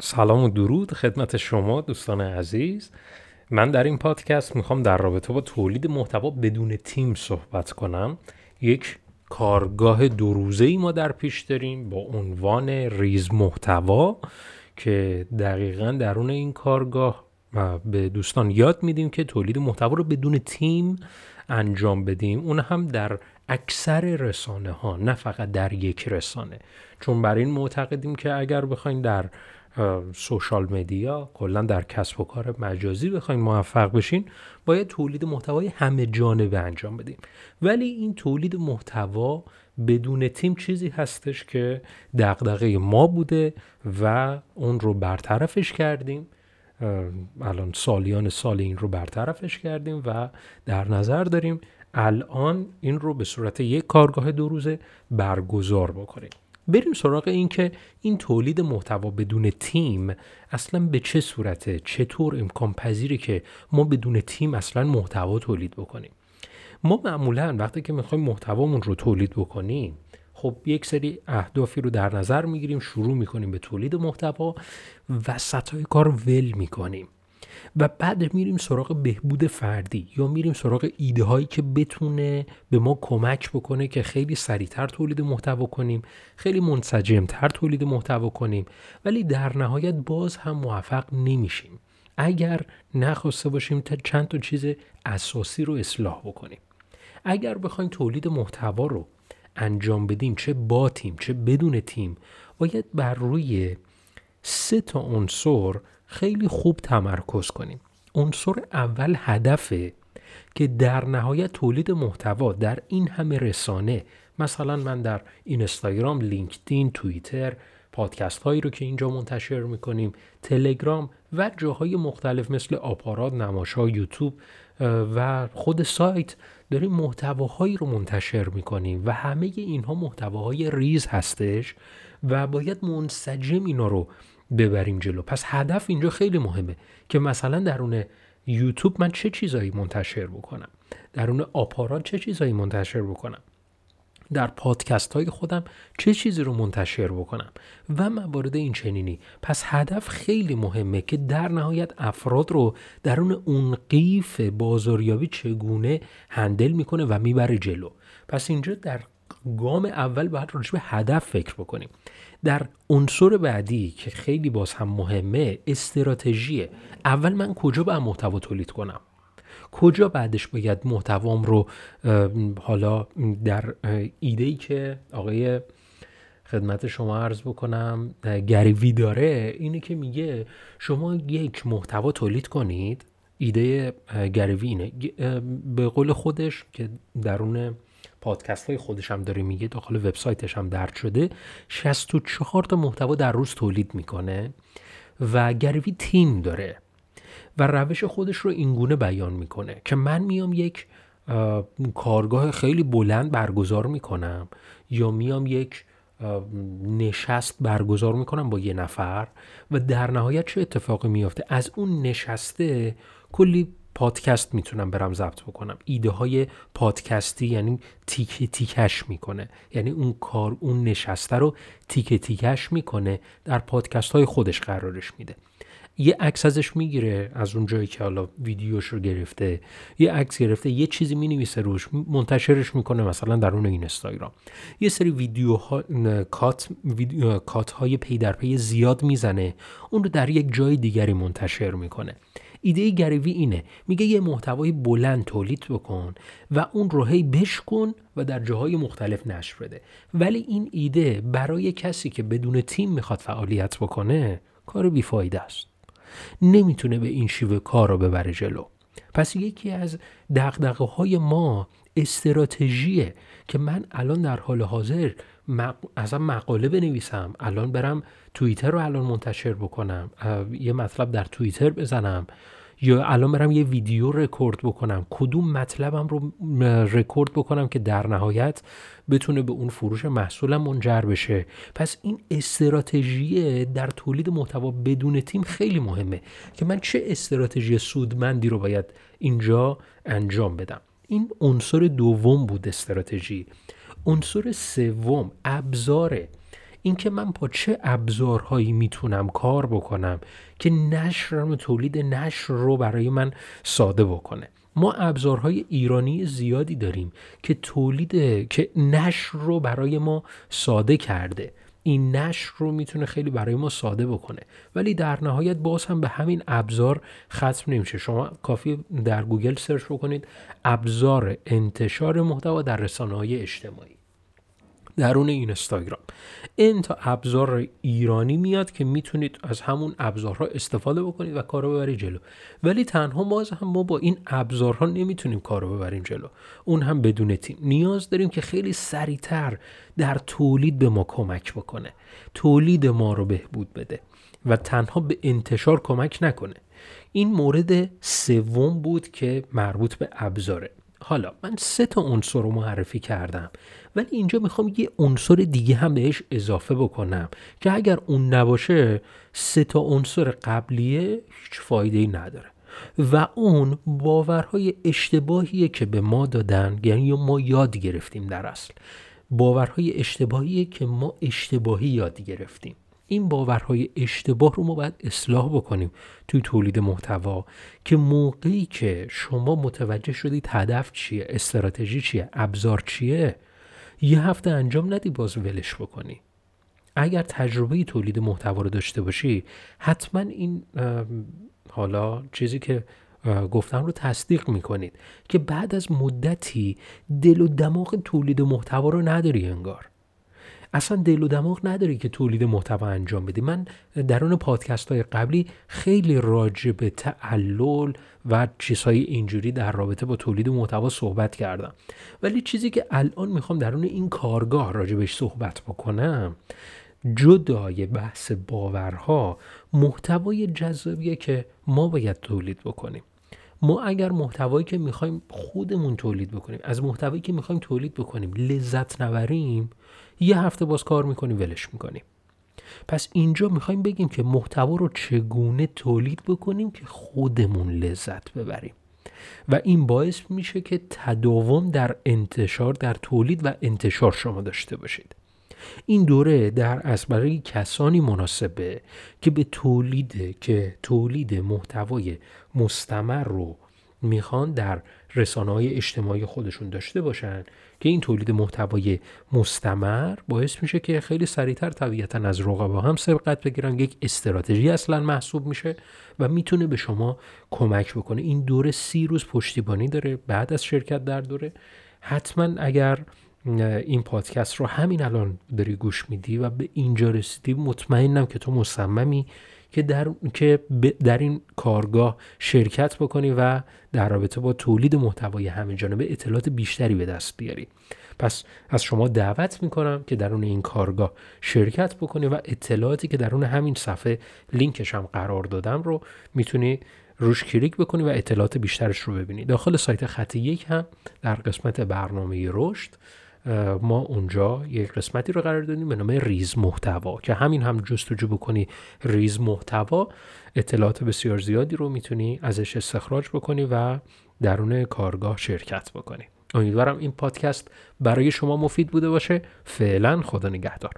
سلام و درود خدمت شما دوستان عزیز. من در این پادکست می‌خوام در رابطه با تولید محتوا بدون تیم صحبت کنم. یک کارگاه دو روزه ای ما در پیش داریم با عنوان ریز محتوا که دقیقا درون این کارگاه به دوستان یاد میدیم که تولید محتوا رو بدون تیم انجام بدیم. اون هم در اکثر رسانه ها نه فقط در یک رسانه. چون بر این معتقدیم که اگر بخوایم در سوشال مدیا کلا در کسب و کار مجازی بخوایم موفق بشین باید تولید محتوای همه جانبه انجام بدیم ولی این تولید محتوا بدون تیم چیزی هستش که دغدغه ما بوده و اون رو برطرفش کردیم. الان سالیان سال این رو برطرفش کردیم و در نظر داریم الان این رو به صورت یک کارگاه دو روزه برگزار بکنیم. بریم سراغ این که این تولید محتوا بدون تیم اصلا به چه صورته؟ چطور امکان پذیره که ما بدون تیم اصلا محتوا تولید بکنیم؟ ما معمولا وقتی که می‌خوایم محتوامون رو تولید بکنیم خب یک سری اهدافی رو در نظر می‌گیریم شروع می‌کنیم به تولید محتوا و های کار ول می‌کنیم. و بعد میریم سراغ بهبود فردی یا میریم سراغ ایده هایی که بتونه به ما کمک بکنه که خیلی سریعتر تولید محتوا کنیم خیلی منسجمتر تولید محتوا کنیم ولی در نهایت باز هم موفق نمیشیم. اگر نخواسته باشیم تا چند تا چیز اساسی رو اصلاح بکنیم. اگر بخوایم تولید محتوا رو انجام بدیم چه با تیم چه بدون تیم باید بر روی سه تا عنصر خیلی خوب تمرکز کنیم. عنصر اول هدفه که در نهایت تولید محتوا در این همه رسانه مثلا من در اینستاگرام، لینکدین، توییتر پادکست هایی رو که اینجا منتشر می‌کنیم تلگرام و جاهای مختلف مثل آپارات، نماشا، یوتیوب و خود سایت داریم محتواهایی رو منتشر می‌کنیم و همه اینها محتواهای ریز هستش و باید منسجم اینا رو ببریم جلو. پس هدف اینجا خیلی مهمه که مثلا درون یوتیوب من چه چیزایی منتشر بکنم؟ درون آپارات چه چیزایی منتشر بکنم؟ در پادکست های خودم چه چیزی رو منتشر بکنم؟ و موارد این چنینی. پس هدف خیلی مهمه که در نهایت افراد رو درون اون قیف بازاریابی چگونه هندل می‌کنه و می‌بره جلو. پس اینجا در گام اول باید راجع به هدف فکر بکنیم. در عنصر بعدی که خیلی باز هم مهمه استراتژیه. اول من کجا باید محتوا تولید کنم؟ کجا بعدش باید محتوام رو حالا در ایده ای که آقای خدمت شما عرض بکنم گریوی داره اینه که میگه شما یک محتوا تولید کنید. ایده گریوی اینه. به قول خودش که درون پادکست های خودش هم داره میگه داخل وبسایتش هم درد شده. 64 تا محتوا در روز تولید می‌کنه و گروی تیم داره و روش خودش رو اینگونه بیان می‌کنه که من میام یک کارگاه خیلی بلند برگزار می‌کنم یا میام یک نشست برگزار می‌کنم با یه نفر و در نهایت چه اتفاقی میافته؟ از اون نشسته کلی پادکست می‌تونم برم ضبط بکنم. ایده های پادکستی یعنی تیک تیکش می‌کنه. یعنی اون کار اون نشسته رو تیک تیکش می‌کنه در پادکست های خودش قرارش میده. یه عکس ازش می‌گیره از اون جایی که حالا ویدیوش رو گرفته. یه عکس گرفته یه چیزی می‌نویسه روش منتشرش می‌کنه مثلا در اون اینستاگرام. یه سری ویدیو ها کات, ویدیو کات های پی در پی زیاد می‌زنه. اون رو در یک جای دیگری منتشر می‌کنه. ایده گریوی اینه. میگه یه محتوای بلند تولید بکن و اون رو هی بشکن و در جاهای مختلف نشر بده. ولی این ایده برای کسی که بدون تیم می‌خواد فعالیت بکنه کار بیفایده است. نمی‌تونه به این شیوه کار رو ببره جلو. پس یکی از دقدقه های ما استراتژیه که من الان در حال حاضر مق... اصلا مقاله بنویسم. الان برم توییتر رو الان منتشر بکنم. یه مطلب در توییتر بزنم. یا الان برم یه ویدیو رکورد بکنم. کدوم مطلبم رو رکورد بکنم که در نهایت بتونه به اون فروش محصولم منجر بشه. پس این استراتژی در تولید محتوا بدون تیم خیلی مهمه که من چه استراتژی سودمندی رو باید اینجا انجام بدم. این عنصر دوم بود استراتژی. عنصر سوم ابزاره. اینکه من با چه ابزارهایی می‌تونم کار بکنم که نشرم تولید نشر رو برای من ساده بکنه. ما ابزارهای ایرانی زیادی داریم که تولید که نشر رو برای ما ساده کرده. این نشر رو می‌تونه خیلی برای ما ساده بکنه. ولی در نهایت باز هم به همین ابزار ختم نمیشه. شما کافی در گوگل search بکنید ابزار انتشار محتوا در رسانه های اجتماعی. درون این اینستاگرام. n تا ابزار ایرانی میاد که می‌تونید از همون ابزارها استفاده بکنید و کارو ببرید جلو. ولی تنها باز هم ما با این ابزارها نمی‌تونیم کارو ببریم جلو. اون هم بدون تیم. نیاز داریم که خیلی سریعتر در تولید به ما کمک بکنه. تولید ما رو بهبود بده و تنها به انتشار کمک نکنه. این مورد سوم بود که مربوط به ابزاره. حالا من سه تا عنصر رو معرفی کردم ولی اینجا می‌خوام یه عنصر دیگه هم بهش اضافه بکنم که اگر اون نباشه سه تا عنصر قبلیه هیچ فایده ای نداره و اون باورهای اشتباهیه که به ما دادن یعنی ما یاد گرفتیم در اصل. باورهای اشتباهیه که ما اشتباهی یاد گرفتیم. این باورهای اشتباه رو ما باید اصلاح بکنیم توی تولید محتوا که موقعی که شما متوجه شدید هدف چیه استراتژی چیه ابزار چیه یه هفته انجام ندی باز ولش بکنی. اگر تجربه تولید محتوا رو داشته باشی حتما این حالا چیزی که گفتم رو تصدیق می‌کنید که بعد از مدتی دل و دماغ تولید محتوا رو نداری انگار. اصلا دل و دماغ نداری که تولید محتوا انجام بدی. من در اون پادکست های قبلی خیلی راجع به تعلل و چیزهای اینجوری در رابطه با تولید محتوا صحبت کردم. ولی چیزی که الان می‌خوام درون این کارگاه راجع بهش صحبت بکنم جدای بحث باورها محتوای جذابیه که ما باید تولید بکنیم. ما اگر محتوایی که می‌خوایم خودمون تولید بکنیم از محتوایی که می‌خوایم تولید بکنیم لذت نبریم یه هفته باز کار می‌کنیم ولش می‌کنیم. پس اینجا می‌خوایم بگیم که محتوا رو چگونه تولید بکنیم که خودمون لذت ببریم. و این باعث میشه که تداوم در انتشار در تولید و انتشار شما داشته باشید. این دوره در از برای کسانی مناسبه که به تولید که تولید محتوای مستمر رو می‌خوان در رسانه های اجتماعی خودشون داشته باشن که این تولید محتوای مستمر باعث میشه که خیلی سریعتر طبیعتا از رقبا هم سبقت بگیرن. یک استراتژی اصلا محسوب میشه و می‌تونه به شما کمک بکنه. این دوره سی روز پشتیبانی داره بعد از شرکت در دوره. حتما اگر این پادکست رو همین الان داری گوش میدی و به اینجا رسیدی مطمئنم که تو مصممی که در, که در این کارگاه شرکت بکنی و در رابطه با تولید محتوای همه جانبه اطلاعات بیشتری به دست بیاری. پس از شما دعوت می‌کنم که درون این کارگاه شرکت بکنی و اطلاعاتی که درون همین صفحه لینکش هم قرار دادم رو می‌تونی روش کلیک بکنی و اطلاعات بیشترش رو ببینی. داخل سایت خط یک هم در قسمت برنامه رشد ما اونجا یک قسمتی رو قرار دادیم به نام ریز محتوا که همین هم جستجو بکنی ریز محتوا اطلاعات بسیار زیادی رو می‌تونی ازش استخراج بکنی و درون کارگاه شرکت بکنی. امیدوارم این پادکست برای شما مفید بوده باشه. فعلا خدا نگهدار.